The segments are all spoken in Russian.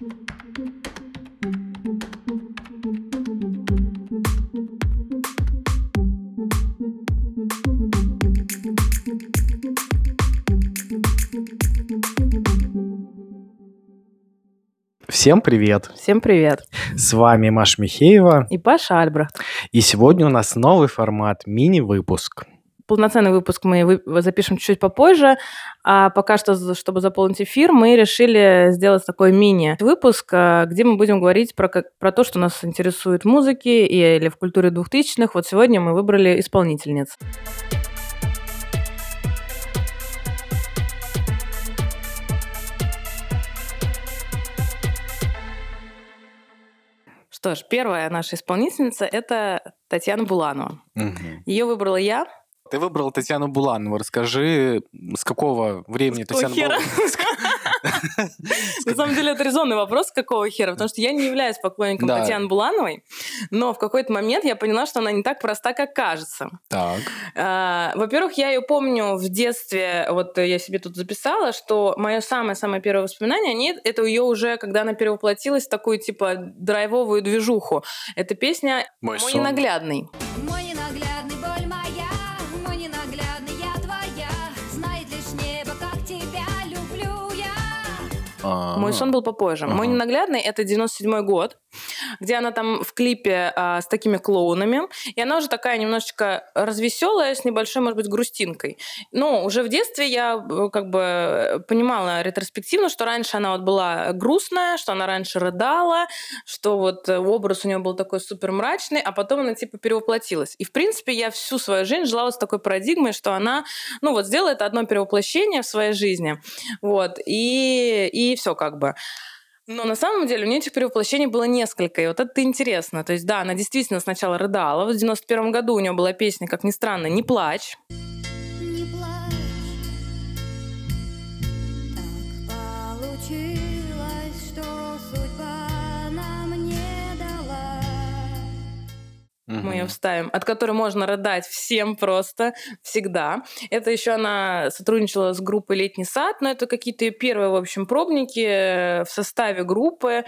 Всем привет! Всем привет! С вами Маша Михеева и Паша Альбрехт. И сегодня у нас новый формат мини-выпуск. Полноценный выпуск мы запишем чуть-чуть попозже, а пока что, чтобы заполнить эфир, мы решили сделать такой мини-выпуск, а, где мы будем говорить про, про то, что нас интересует в музыке или в культуре двухтысячных. Вот сегодня мы выбрали исполнительниц. Что ж, первая наша исполнительница – это Татьяна Буланова. Угу. Ее выбрала я. Ты выбрала Татьяну Буланову. Расскажи, с какого времени с Татьяна Буланова? На самом деле, это резонный вопрос, с какого хера, потому что я не являюсь поклонником. Татьяны Булановой, но в какой-то момент я поняла, что она не так проста, как кажется. Так. А, во-первых, я ее помню в детстве, вот я себе тут записала, что мое самое-самое первое воспоминание о ней, это ее уже, когда она перевоплотилась в такую, типа, драйвовую движуху. Это песня «Мой, Мой ненаглядный». Мой А-а-а. Мой сон был попозже. А-а-а. Мой ненаглядный это 97 год где она там в клипе а, с такими клоунами, и она уже такая немножечко развеселая, с небольшой, может быть, грустинкой. Но уже в детстве я э, как бы понимала ретроспективно, что раньше она вот была грустная, что она раньше рыдала, что вот э, образ у нее был такой супер мрачный, а потом она типа перевоплотилась. И в принципе я всю свою жизнь жила с такой парадигмой, что она, ну вот сделает одно перевоплощение в своей жизни, вот, и, и все как бы. Но на самом деле у нее этих перевоплощений было несколько, и вот это интересно. То есть, да, она действительно сначала рыдала. В 91 году у нее была песня, как ни странно, «Не плачь». Угу. Мы ее вставим, от которой можно рыдать всем просто, всегда. Это еще она сотрудничала с группой «Летний сад», но это какие-то первые, в общем, пробники э, в составе группы.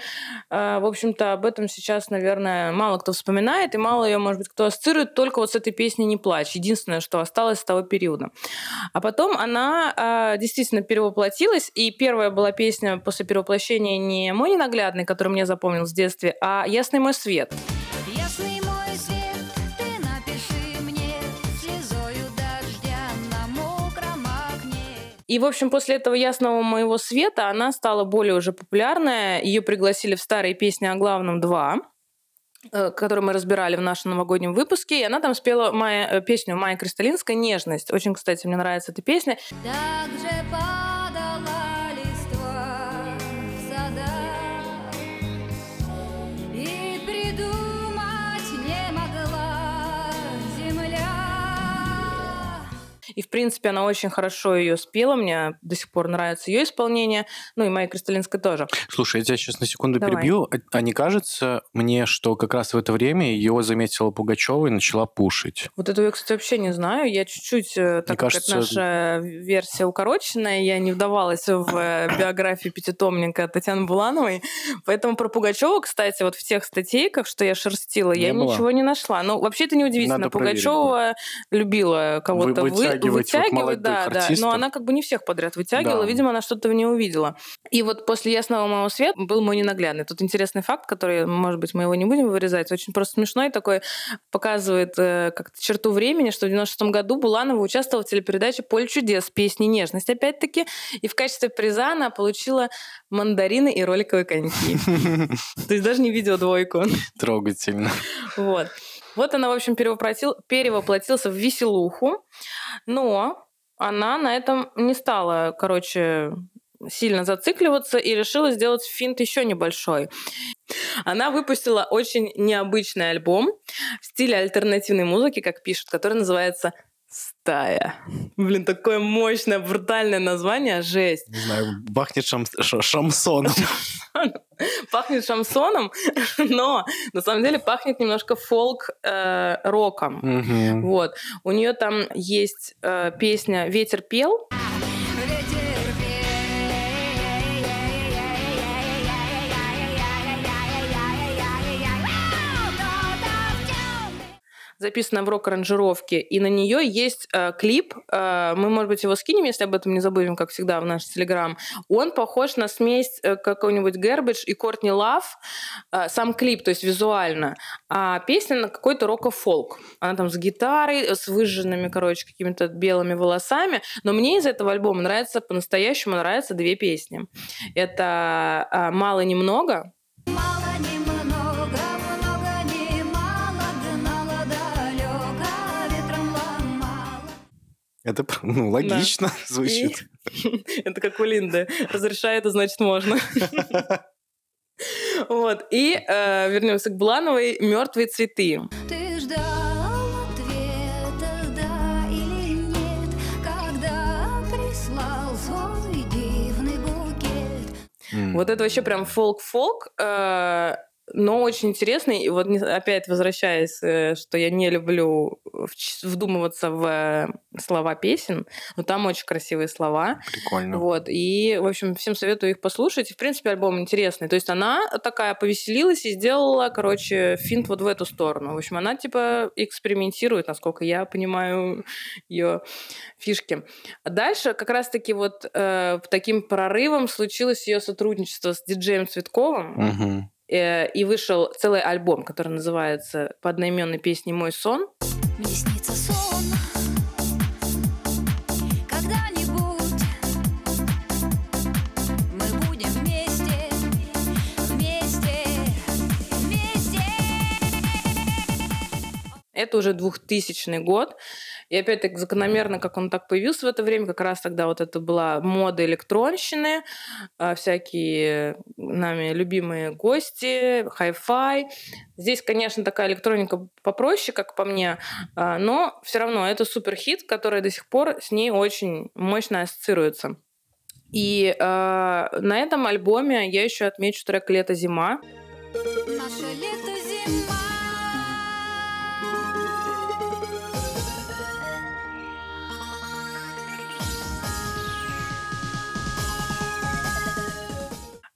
А, в общем-то, об этом сейчас, наверное, мало кто вспоминает, и мало ее, может быть, кто ассоциирует только вот с этой песней «Не плачь». Единственное, что осталось с того периода. А потом она а, действительно перевоплотилась, и первая была песня после перевоплощения не «Мой ненаглядный», который мне запомнился в детстве, а «Ясный мой свет». И, в общем, после этого ясного моего света она стала более уже популярная. Ее пригласили в старые песни о главном 2 э, которую мы разбирали в нашем новогоднем выпуске, и она там спела моя, э, песню Майя Кристалинская «Нежность». Очень, кстати, мне нравится эта песня. Так же И, в принципе, она очень хорошо ее спела. Мне до сих пор нравится ее исполнение. Ну и моя Кристалинская тоже. Слушай, я тебя сейчас на секунду Давай. перебью. А, а не кажется мне, что как раз в это время ее заметила Пугачева и начала пушить? Вот эту я, кстати, вообще не знаю. Я чуть-чуть, э, так мне как кажется... это наша версия укороченная, я не вдавалась в э, биографию пятитомника Татьяны Булановой. Поэтому про Пугачева, кстати, вот в тех статейках, что я шерстила, не я было. ничего не нашла. Ну, вообще это неудивительно. Надо Пугачева любила кого-то вы, вытягивать, вытягивать вот да, да. Но она как бы не всех подряд вытягивала. Да. Видимо, она что-то в ней увидела. И вот после «Ясного моего света» был мой ненаглядный. Тут интересный факт, который, может быть, мы его не будем вырезать. Очень просто смешной такой. Показывает э, как-то черту времени, что в 96 году Буланова участвовала в телепередаче «Поле чудес» песни «Нежность» опять-таки. И в качестве приза она получила мандарины и роликовые коньки. То есть даже не видео двойку. Трогательно. Вот. Вот она, в общем, перевоплотил, перевоплотился в веселуху, но она на этом не стала, короче, сильно зацикливаться и решила сделать финт еще небольшой. Она выпустила очень необычный альбом в стиле альтернативной музыки, как пишут, который называется Стая. Блин, такое мощное, брутальное название, жесть. Не знаю, пахнет шам... шамсоном. Пахнет шамсоном, но на самом деле пахнет немножко фолк-роком. Э, вот. У нее там есть э, песня «Ветер пел». Записанная в рок-аранжировке, и на нее есть э, клип. Э, мы, может быть, его скинем, если об этом не забудем, как всегда, в наш Телеграм. Он похож на смесь э, какого-нибудь Гербидж и Кортни Лав. Э, сам клип, то есть визуально. А песня на какой-то рок-фолк. Она там с гитарой, с выжженными, короче, какими-то белыми волосами. Но мне из этого альбома нравится, по-настоящему нравятся две песни. Это э, «Мало немного», Это ну, логично да. звучит. И... Это как у Линды. Разрешает, значит можно. Вот. И э, вернемся к Блановой «Мертвые цветы». Ты ждал ответа, да или нет, когда прислал свой дивный букет. Mm. Вот это вообще прям фолк-фолк. Э, но очень интересный. И вот опять возвращаясь, э, что я не люблю вдумываться в э, слова песен, но там очень красивые слова. Прикольно. Вот. И, в общем, всем советую их послушать. И, в принципе, альбом интересный. То есть она такая повеселилась и сделала, короче, финт вот в эту сторону. В общем, она типа экспериментирует, насколько я понимаю ее фишки. А дальше как раз-таки вот э, таким прорывом случилось ее сотрудничество с диджеем Цветковым. Угу. Э, и вышел целый альбом, который называется по одноименной песне «Мой сон». Мне снится сон, когда-нибудь мы будем вместе, вместе, вместе. Это уже 2000 год. И опять-таки закономерно, как он так появился в это время, как раз тогда вот это была мода электронщины, а, всякие нами любимые гости, хай-фай. Здесь, конечно, такая электроника попроще, как по мне, а, но все равно это супер хит, который до сих пор с ней очень мощно ассоциируется. И э, на этом альбоме я еще отмечу трек «Лето-зима». Наше лето-зима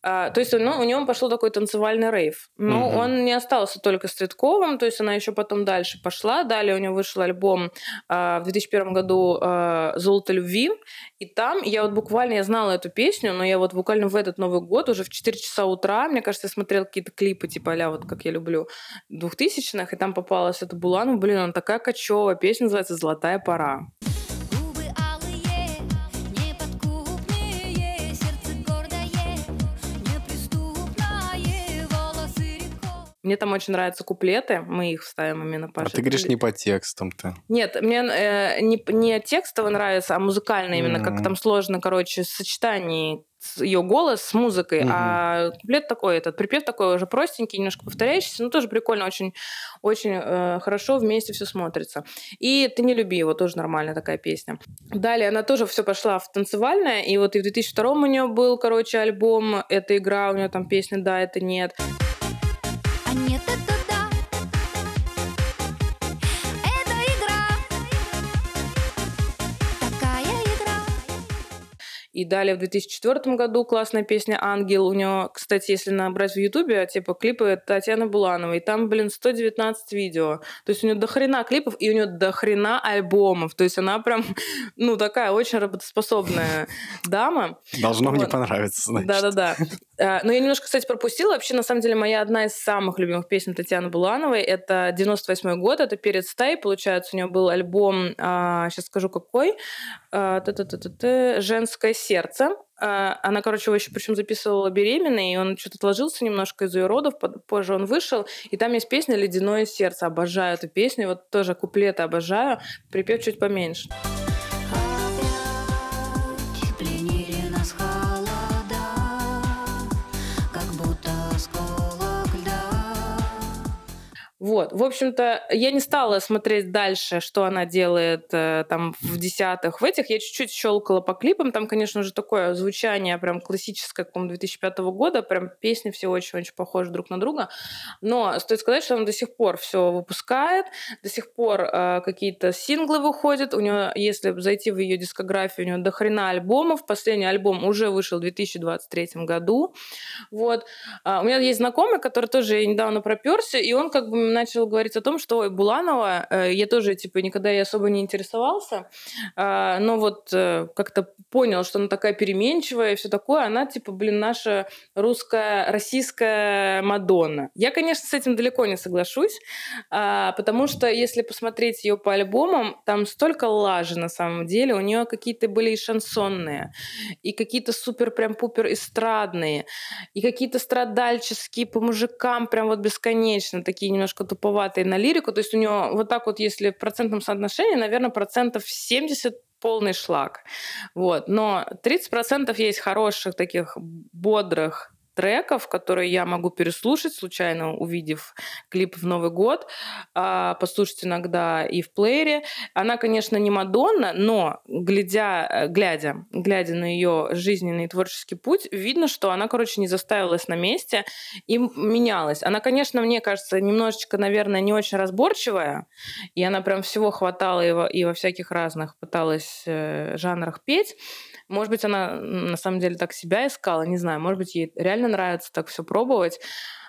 А, то есть ну, у него пошло такой танцевальный рейв. Но угу. он не остался только с Цветковым, то есть она еще потом дальше пошла. Далее у него вышел альбом а, в 2001 году а, «Золото любви». И там я вот буквально, я знала эту песню, но я вот буквально в этот Новый год уже в 4 часа утра, мне кажется, я смотрела какие-то клипы, типа а вот как я люблю, двухтысячных, и там попалась эта Буланова. Блин, она такая кочевая. Песня называется «Золотая пора». Мне там очень нравятся куплеты, мы их ставим именно по А ты говоришь не по текстам-то. Нет, мне э, не, не текстово нравится, а музыкально именно, mm-hmm. как там сложно, короче, сочетание ее голос с музыкой, угу. а куплет такой, этот припев такой уже простенький, немножко повторяющийся, но тоже прикольно, очень, очень э, хорошо вместе все смотрится. И «Ты не люби» его, тоже нормальная такая песня. Далее она тоже все пошла в танцевальное, и вот и в 2002 у нее был, короче, альбом «Эта игра», у нее там песня «Да, это нет». нет, И далее в 2004 году классная песня «Ангел». У нее, кстати, если набрать в Ютубе, типа клипы Татьяны Булановой, там, блин, 119 видео. То есть у нее дохрена клипов, и у нее дохрена альбомов. То есть она прям, ну, такая очень работоспособная дама. Должно вот. мне понравиться, значит. Да-да-да. А, но я немножко, кстати, пропустила. Вообще, на самом деле, моя одна из самых любимых песен Татьяны Булановой — это 98 год, это «Перед стаей», получается, у нее был альбом, а, сейчас скажу какой, а, «Женское сердце». А, она, короче, его еще причем записывала беременной, и он что-то отложился немножко из-за ее родов, позже он вышел, и там есть песня «Ледяное сердце». Обожаю эту песню, вот тоже куплеты обожаю, припев чуть поменьше. Вот, в общем-то, я не стала смотреть дальше, что она делает э, там в десятых, в этих. Я чуть-чуть щелкала по клипам. Там, конечно же, такое звучание прям классическое, как 2005 года. Прям песни все очень-очень похожи друг на друга. Но стоит сказать, что она до сих пор все выпускает, до сих пор э, какие-то синглы выходят. У нее, если зайти в ее дискографию, у нее дохрена альбомов. Последний альбом уже вышел в 2023 году. Вот. А у меня есть знакомый, который тоже недавно проперся, и он как бы начал говорить о том, что ой, Буланова, э, я тоже, типа, никогда ей особо не интересовался, э, но вот э, как-то понял, что она такая переменчивая и все такое, она, типа, блин, наша русская, российская Мадонна. Я, конечно, с этим далеко не соглашусь, э, потому что если посмотреть ее по альбомам, там столько лажи на самом деле, у нее какие-то были и шансонные, и какие-то супер прям пупер эстрадные, и какие-то страдальческие по мужикам прям вот бесконечно, такие немножко туповатые на лирику. То есть у него вот так вот, если в процентном соотношении, наверное, процентов 70 полный шлак. Вот. Но 30% есть хороших таких бодрых треков, которые я могу переслушать, случайно увидев клип в Новый год, а, послушать иногда и в плеере. Она, конечно, не Мадонна, но глядя, э, глядя, глядя на ее жизненный творческий путь, видно, что она, короче, не заставилась на месте и менялась. Она, конечно, мне кажется, немножечко, наверное, не очень разборчивая, и она прям всего хватала и во, и во всяких разных пыталась э, жанрах петь. Может быть, она на самом деле так себя искала, не знаю, может быть, ей реально нравится так все пробовать.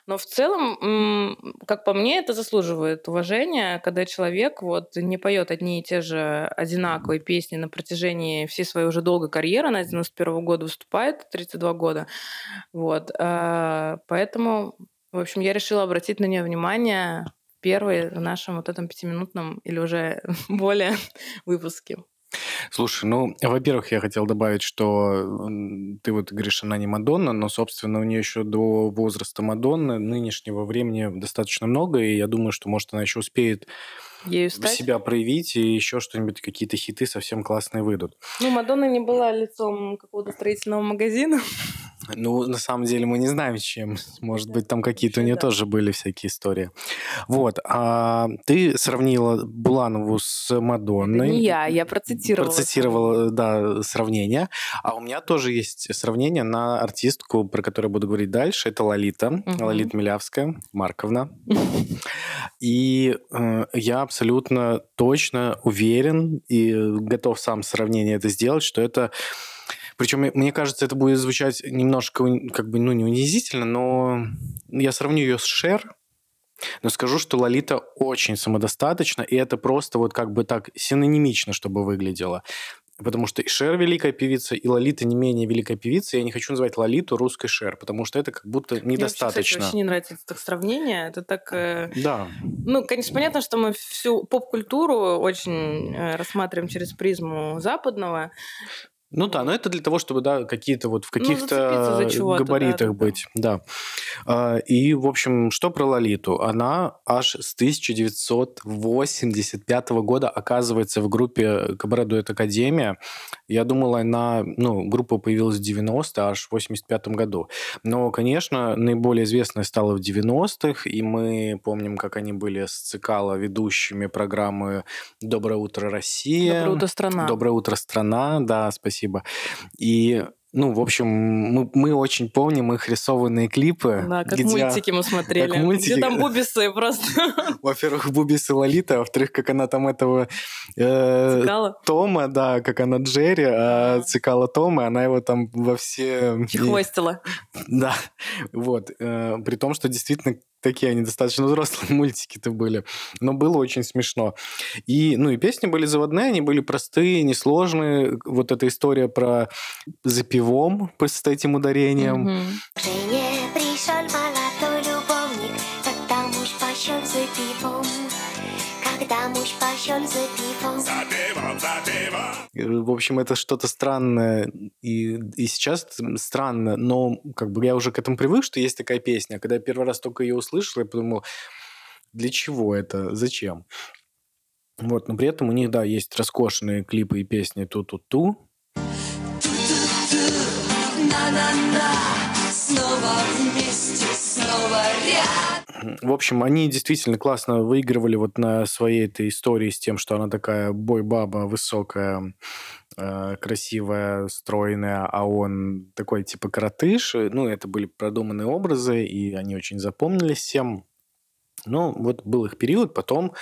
Но в целом, как по мне, это заслуживает уважения, когда человек вот не поет одни и те же одинаковые песни на протяжении всей своей уже долгой карьеры, она с 91 года выступает, 32 года. Вот. А, поэтому, в общем, я решила обратить на нее внимание первый в нашем вот этом пятиминутном или уже более выпуске. Слушай, ну, во-первых, я хотел добавить, что ты вот говоришь, она не Мадонна, но, собственно, у нее еще до возраста Мадонны нынешнего времени достаточно много, и я думаю, что, может, она еще успеет Ею стать? себя проявить, и еще что-нибудь, какие-то хиты совсем классные выйдут. Ну, Мадонна не была лицом какого-то строительного магазина. Ну, на самом деле мы не знаем, чем. Может быть, там какие-то у нее да. тоже были всякие истории. Вот. А ты сравнила Буланову с Мадонной. Это не я, я процитировала. Процитировала, да, сравнение. А у меня тоже есть сравнение на артистку, про которую буду говорить дальше. Это Лолита. Угу. Лолита Милявская, Марковна. И э, я абсолютно точно уверен и готов сам сравнение это сделать, что это причем, мне кажется, это будет звучать немножко, как бы, ну, не унизительно, но я сравню ее с Шер, но скажу, что Лолита очень самодостаточна, и это просто вот как бы так синонимично, чтобы выглядело. Потому что и Шер великая певица, и Лолита не менее великая певица. Я не хочу называть Лолиту русской Шер, потому что это как будто недостаточно. Мне, кстати, очень не нравится это так сравнение. Это так... Э... Да. Ну, конечно, понятно, что мы всю поп-культуру очень э, рассматриваем через призму западного. Ну да, но это для того, чтобы, да, какие-то вот в ну, каких-то ну, габаритах да, быть, да. да. И, в общем, что про Лолиту? Она аж с 1985 года оказывается в группе Кабаре Дуэт Академия. Я думала, она, ну, группа появилась в 90 аж в 85 году. Но, конечно, наиболее известной стала в 90-х, и мы помним, как они были с Цикала ведущими программы «Доброе утро, Россия». «Доброе утро, страна». «Доброе утро, страна», да, спасибо спасибо. И ну, в общем, мы, мы очень помним их рисованные клипы. Да, как где... мультики мы смотрели. Как мультики. Где там бубисы просто. Во-первых, бубисы Лолита, а во-вторых, как она там этого... Э, Тома, да, как она Джерри, а Цикала Тома, она его там во все... Чехвостила. Да, вот. Э, при том, что действительно такие они достаточно взрослые мультики-то были. Но было очень смешно. И, ну, и песни были заводные, они были простые, несложные. Вот эта история про за пивом с этим ударением. Mm-hmm. Когда муж пошел за пивом. За пивом, за пивом. В общем, это что-то странное. И, и сейчас странно, но как бы я уже к этому привык, что есть такая песня. Когда я первый раз только ее услышал, я подумал, для чего это? Зачем? Вот, но при этом у них, да, есть роскошные клипы и песни «Ту-ту-ту», на-на-на, В общем, они действительно классно выигрывали вот на своей этой истории с тем, что она такая бой-баба, высокая, э, красивая, стройная, а он такой типа коротыш. Ну, это были продуманные образы, и они очень запомнились всем. Ну, вот был их период, потом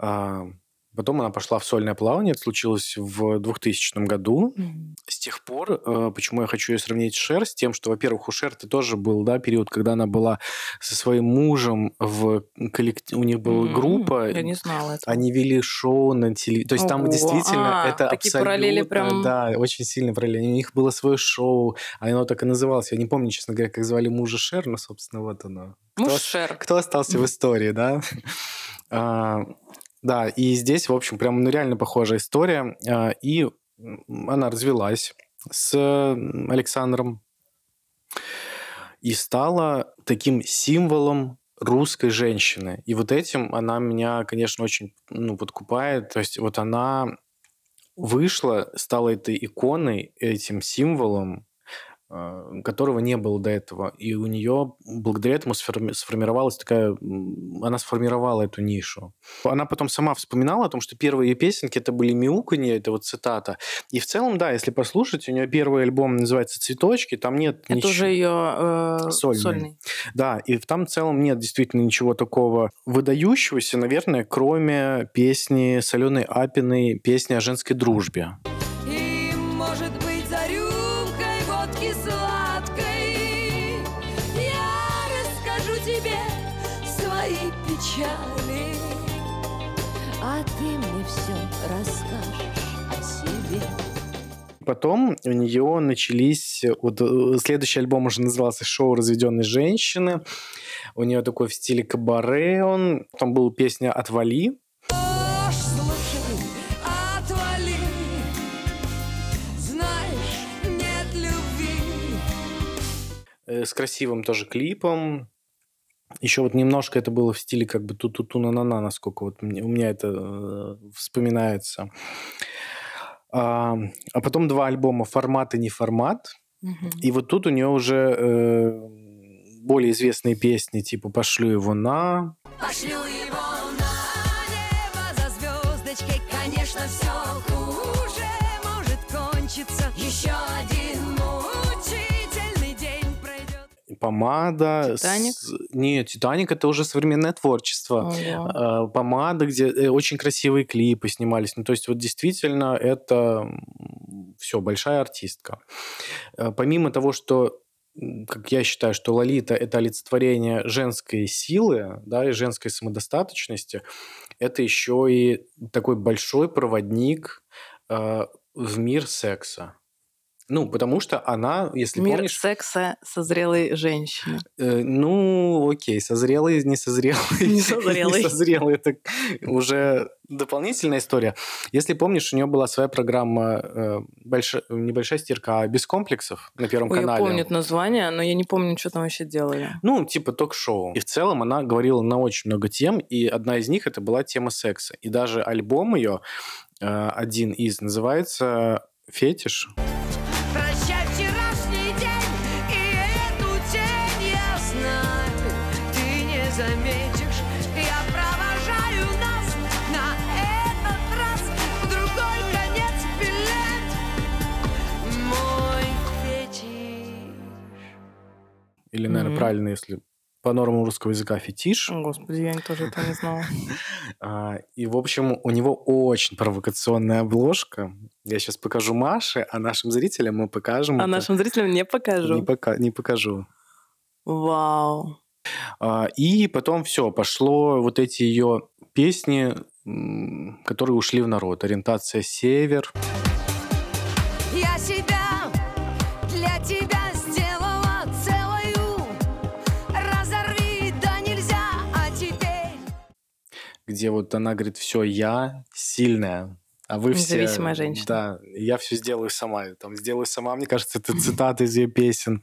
э, Потом она пошла в сольное плавание, это случилось в 2000 году. Mm-hmm. С тех пор, э, почему я хочу ее сравнить с Шер, с тем, что, во-первых, у Шер ты тоже был, да, период, когда она была со своим мужем в коллективе, у них была mm-hmm. группа. Я не знала этого. Они вели шоу на телевизоре. То есть Ого. там действительно а, это такие абсолютно... параллели прям... Да, очень сильно параллели. У них было свое шоу, оно так и называлось. Я не помню, честно говоря, как звали мужа Шер, но, собственно, вот оно. Муж кто, Шер. Кто остался в истории, да? Да, и здесь, в общем, прям ну, реально похожая история. А, и она развелась с Александром и стала таким символом русской женщины. И вот этим она меня, конечно, очень ну, подкупает. То есть вот она вышла, стала этой иконой, этим символом которого не было до этого. И у нее благодаря этому сформировалась такая... Она сформировала эту нишу. Она потом сама вспоминала о том, что первые ее песенки это были мяуканье, это вот цитата. И в целом, да, если послушать, у нее первый альбом называется «Цветочки», там нет это ничего... уже ее э, сольный. сольный. Да, и там в целом нет действительно ничего такого выдающегося, наверное, кроме песни Соленой Апиной, песни о женской дружбе. Потом у нее начались... Вот э, следующий альбом уже назывался «Шоу разведенной женщины». У нее такой в стиле кабаре он. Там была песня «Отвали», э, с красивым тоже клипом. Еще вот немножко это было в стиле как бы ту-ту-ту на на на насколько вот у меня это э, вспоминается. А, а потом два альбома «Формат» и «Не формат». Угу. И вот тут у нее уже э, более известные песни, типа «Пошлю его на...» Пошлю его помада. Титаник? С... Нет, Титаник это уже современное творчество. Ого. Помада, где э, очень красивые клипы снимались. Ну, то есть вот действительно это все, большая артистка. Э, помимо того, что как я считаю, что Лолита – это олицетворение женской силы да, и женской самодостаточности, это еще и такой большой проводник э, в мир секса. Ну, потому что она, если Мир помнишь... секса созрелой женщины. Э, ну, окей, созрелый, не созрелый. Не созрелый. не созрелый, это уже дополнительная история. Если помнишь, у нее была своя программа э, больш... «Небольшая стирка», а без комплексов на Первом Ой, канале. Я помню название, но я не помню, что там вообще делали. Ну, типа ток-шоу. И в целом она говорила на очень много тем, и одна из них это была тема секса. И даже альбом ее, э, один из, называется «Фетиш». Или, наверное, mm-hmm. правильно, если по нормам русского языка фетиш. Господи, я тоже это не знала. А, и, в общем, у него очень провокационная обложка. Я сейчас покажу Маше, а нашим зрителям мы покажем. А нашим зрителям не покажу. Не, пока, не покажу. Вау. А, и потом все, пошло вот эти ее песни, которые ушли в народ. Ориентация север. Я себя для тебя где вот она говорит, все, я сильная, а вы все... Независимая женщина. Да, я все сделаю сама. Там, сделаю сама, мне кажется, это цитаты из ее песен.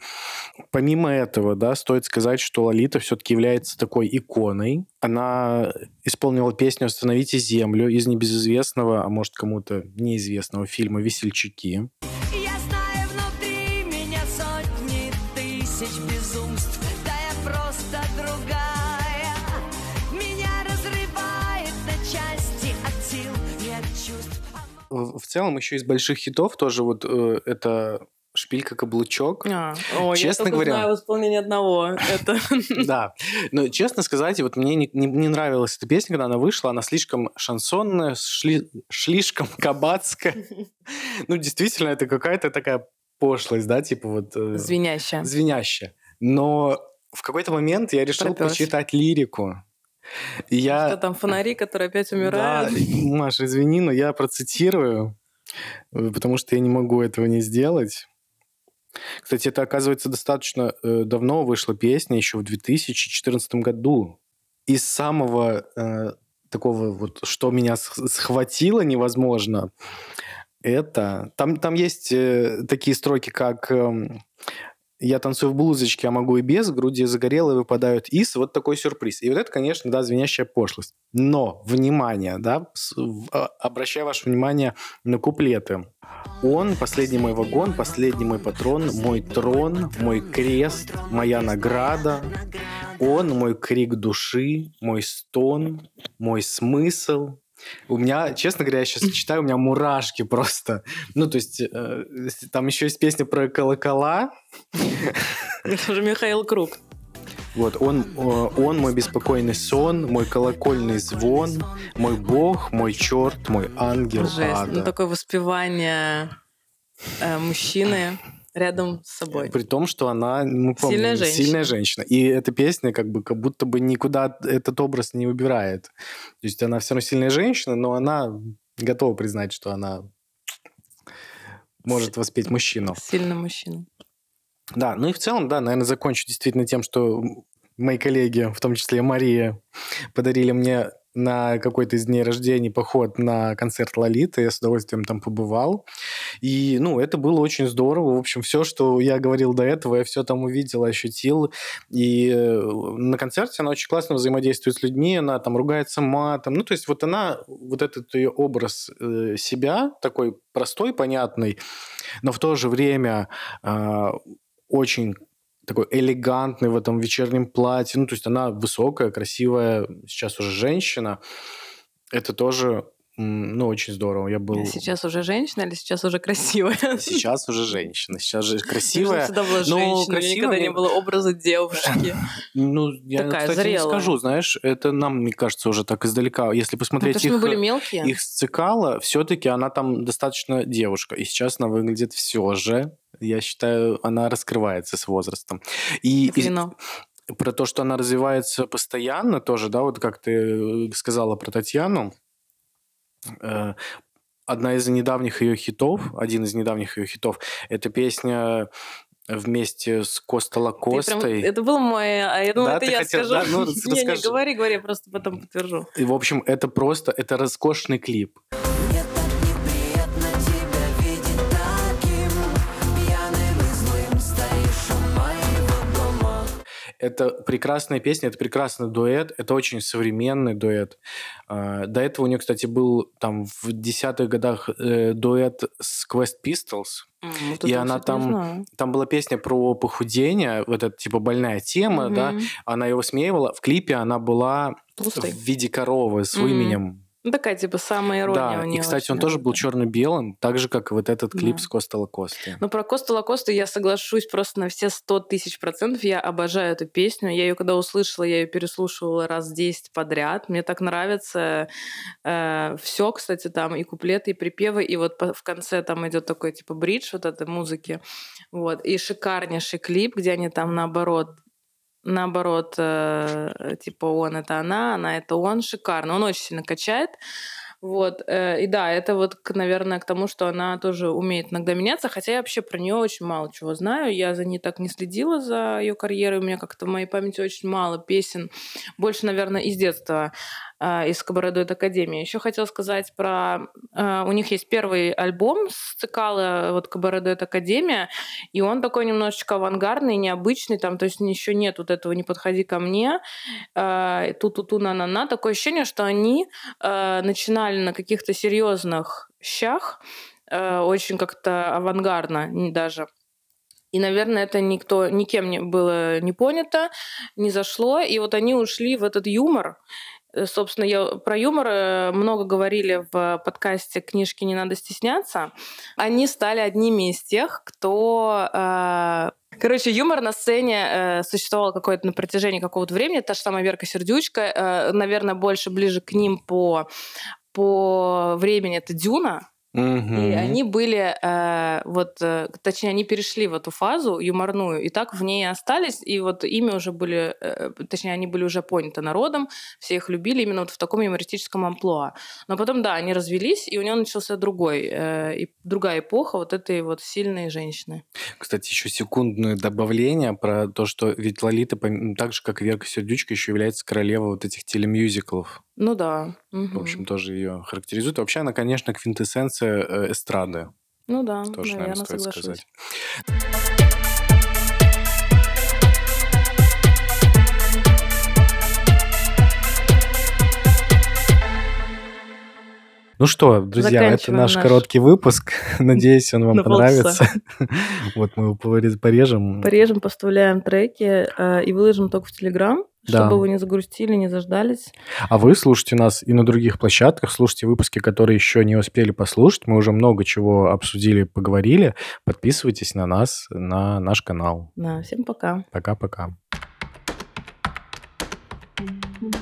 Помимо этого, да, стоит сказать, что Лолита все-таки является такой иконой. Она исполнила песню «Остановите землю» из небезызвестного, а может кому-то неизвестного фильма «Весельчаки». В целом еще из больших хитов тоже вот э, это шпилька каблучок. А, о, Честно я говоря- знаю в исполнении одного. Это Да, но честно сказать, вот мне не, не- не нравилась эта песня, когда она вышла, она слишком шансонная, шли- слишком кабацкая. Ну, действительно, это какая-то такая пошлость, да, типа вот... э, звенящая. звенящая. Но в какой-то момент я решил Пропёрся. почитать лирику. Я... Что там, фонари, которые опять Да, умирают? Маша, извини, но я процитирую, э, потому что я не могу этого не сделать. Кстати, это, оказывается, достаточно э, давно вышла песня, еще в 2014 году. Из самого э, такого вот, что меня сх- схватило невозможно, это... Там, там есть э, такие строки, как... эм, я танцую в блузочке, а могу и без, груди загорелые выпадают из. Вот такой сюрприз. И вот это, конечно, да, звенящая пошлость. Но, внимание, да, а- обращаю ваше внимание на куплеты. Он, последний мой вагон, последний мой патрон, мой трон, мой крест, моя награда. Он, мой крик души, мой стон, мой смысл. У меня, честно говоря, я сейчас читаю, у меня мурашки просто. Ну, то есть, э, там еще есть песня про колокола, Это же Михаил Круг. Вот, он, он мой беспокойный сон, мой колокольный звон, мой бог, мой черт, мой ангел Жесть. ада. Ну, такое воспевание э, мужчины рядом с собой. При том, что она, мы помним, Сильная женщина. сильная женщина. И эта песня как бы как будто бы никуда этот образ не убирает. То есть она все равно сильная женщина, но она готова признать, что она может воспеть мужчину. Сильный мужчина. Да, ну и в целом, да, наверное, закончу действительно тем, что мои коллеги, в том числе Мария, подарили мне на какой-то из дней рождения поход на концерт Лолиты. Я с удовольствием там побывал. И, ну, это было очень здорово. В общем, все, что я говорил до этого, я все там увидел, ощутил. И э, на концерте она очень классно взаимодействует с людьми, она там ругается матом. Ну, то есть вот она, вот этот ее образ э, себя, такой простой, понятный, но в то же время а, очень такой элегантный в этом вечернем платье. Ну, то есть она высокая, красивая, сейчас уже женщина. Это тоже, ну, очень здорово. Я был... Сейчас уже женщина или сейчас уже красивая? Сейчас уже женщина. Сейчас же Я красивая. всегда была но женщина, у меня красивая никогда не было образа девушки. Ну, я, Такая кстати, не зрелая. скажу, знаешь, это нам, мне кажется, уже так издалека. Если Ну, посмотреть мы их, были мелкие. их сцикала, все-таки она там достаточно девушка. И сейчас она выглядит все же, я считаю, она раскрывается с возрастом. И, про то, что она развивается постоянно тоже, да, вот как ты э, сказала про Татьяну, одна из недавних ее хитов, один из недавних ее хитов, это песня вместе с прям- Лакостой. Это был мой, а я думала, Да, это я хотел- скажу. да, ну, Не, не, говори, говори, я просто потом подтвержу. И, в общем, это просто, это роскошный клип. Это прекрасная песня, это прекрасный дуэт, это очень современный дуэт. А, До этого у нее, кстати, был там в десятых годах э, дуэт с Quest Pistols. Вот И она там. Там была песня про похудение, вот эта типа больная тема, да. Мгм. Она его смеивала. В клипе она была Толстой. в виде коровы с Мгм. именем. Ну, такая, типа, самая ирония Да, у и, нее. кстати, он очень, тоже да. был черно-белым, так же, как и вот этот клип Да. с Коста Лакосты. Ну, про Коста Лакосту я соглашусь просто на все сто тысяч процентов. Я обожаю эту песню. Я ее когда услышала, я ее переслушивала раз 10 подряд. Мне так нравится все, кстати, там и куплеты, и припевы, и вот по- в конце там идет такой типа бридж вот этой музыки. Вот. И шикарнейший клип, где они там наоборот наоборот, э, типа он это она, она это он, шикарно. Он очень сильно качает. Вот, э, и да, это вот, наверное, к тому, что она тоже умеет иногда меняться, хотя я вообще про нее очень мало чего знаю, я за ней так не следила за ее карьерой, у меня как-то в моей памяти очень мало песен, больше, наверное, из детства, из Кабаре Дуэт Академии. Еще хотела сказать про... э, у них есть первый альбом с цикала вот Кабаре Дуэт Академия, и он такой немножечко авангардный, необычный, там, то есть еще нет вот этого «не подходи ко мне», э, ту-ту-ту, на-на-на. Такое ощущение, что они начинали на каких-то серьезных щах, очень как-то авангардно даже. И, наверное, это никто, никем не было не понято, не зашло. И вот они ушли в этот юмор. Э, Собственно, я про юмор э, много говорили в подкасте «Книжки не надо стесняться». Они стали одними из тех, кто... э, Короче, юмор на сцене э, существовал какое-то на протяжении какого-то времени. Та же самая Верка Сердючка, э, наверное, больше ближе к ним по, по времени это Дюна. И Мгм. они были, э, вот, э, точнее, они перешли в эту фазу юморную, и так в ней и остались, и вот ими уже были, э, точнее, они были уже поняты народом, все их любили именно вот в таком юмористическом амплуа. Но потом, да, они развелись, и у него начался другой, э, и другая эпоха вот этой вот сильной женщины. Кстати, еще секундное добавление про то, что ведь Лолита, так же, как и Верка Сердючка, еще является королевой вот этих телемюзиклов. Ну да. В мгм. общем, тоже ее характеризует. Вообще она, конечно, квинтэссенция э, эстрады. Ну да, Тоже, наверное, наверное, стоит соглашусь. сказать. Ну что, друзья, это наш наш- короткий выпуск. Надеюсь, он вам На понравится. Вот мы его порежем. Порежем, поставляем треки э, и выложим только в Телеграм, Да. чтобы вы не загрустили, не заждались. А вы слушайте нас и на других площадках, слушайте выпуски, которые еще не успели послушать. Мы уже много чего обсудили, поговорили. Подписывайтесь на нас, на наш канал. Да, всем пока. Пока-пока. Thank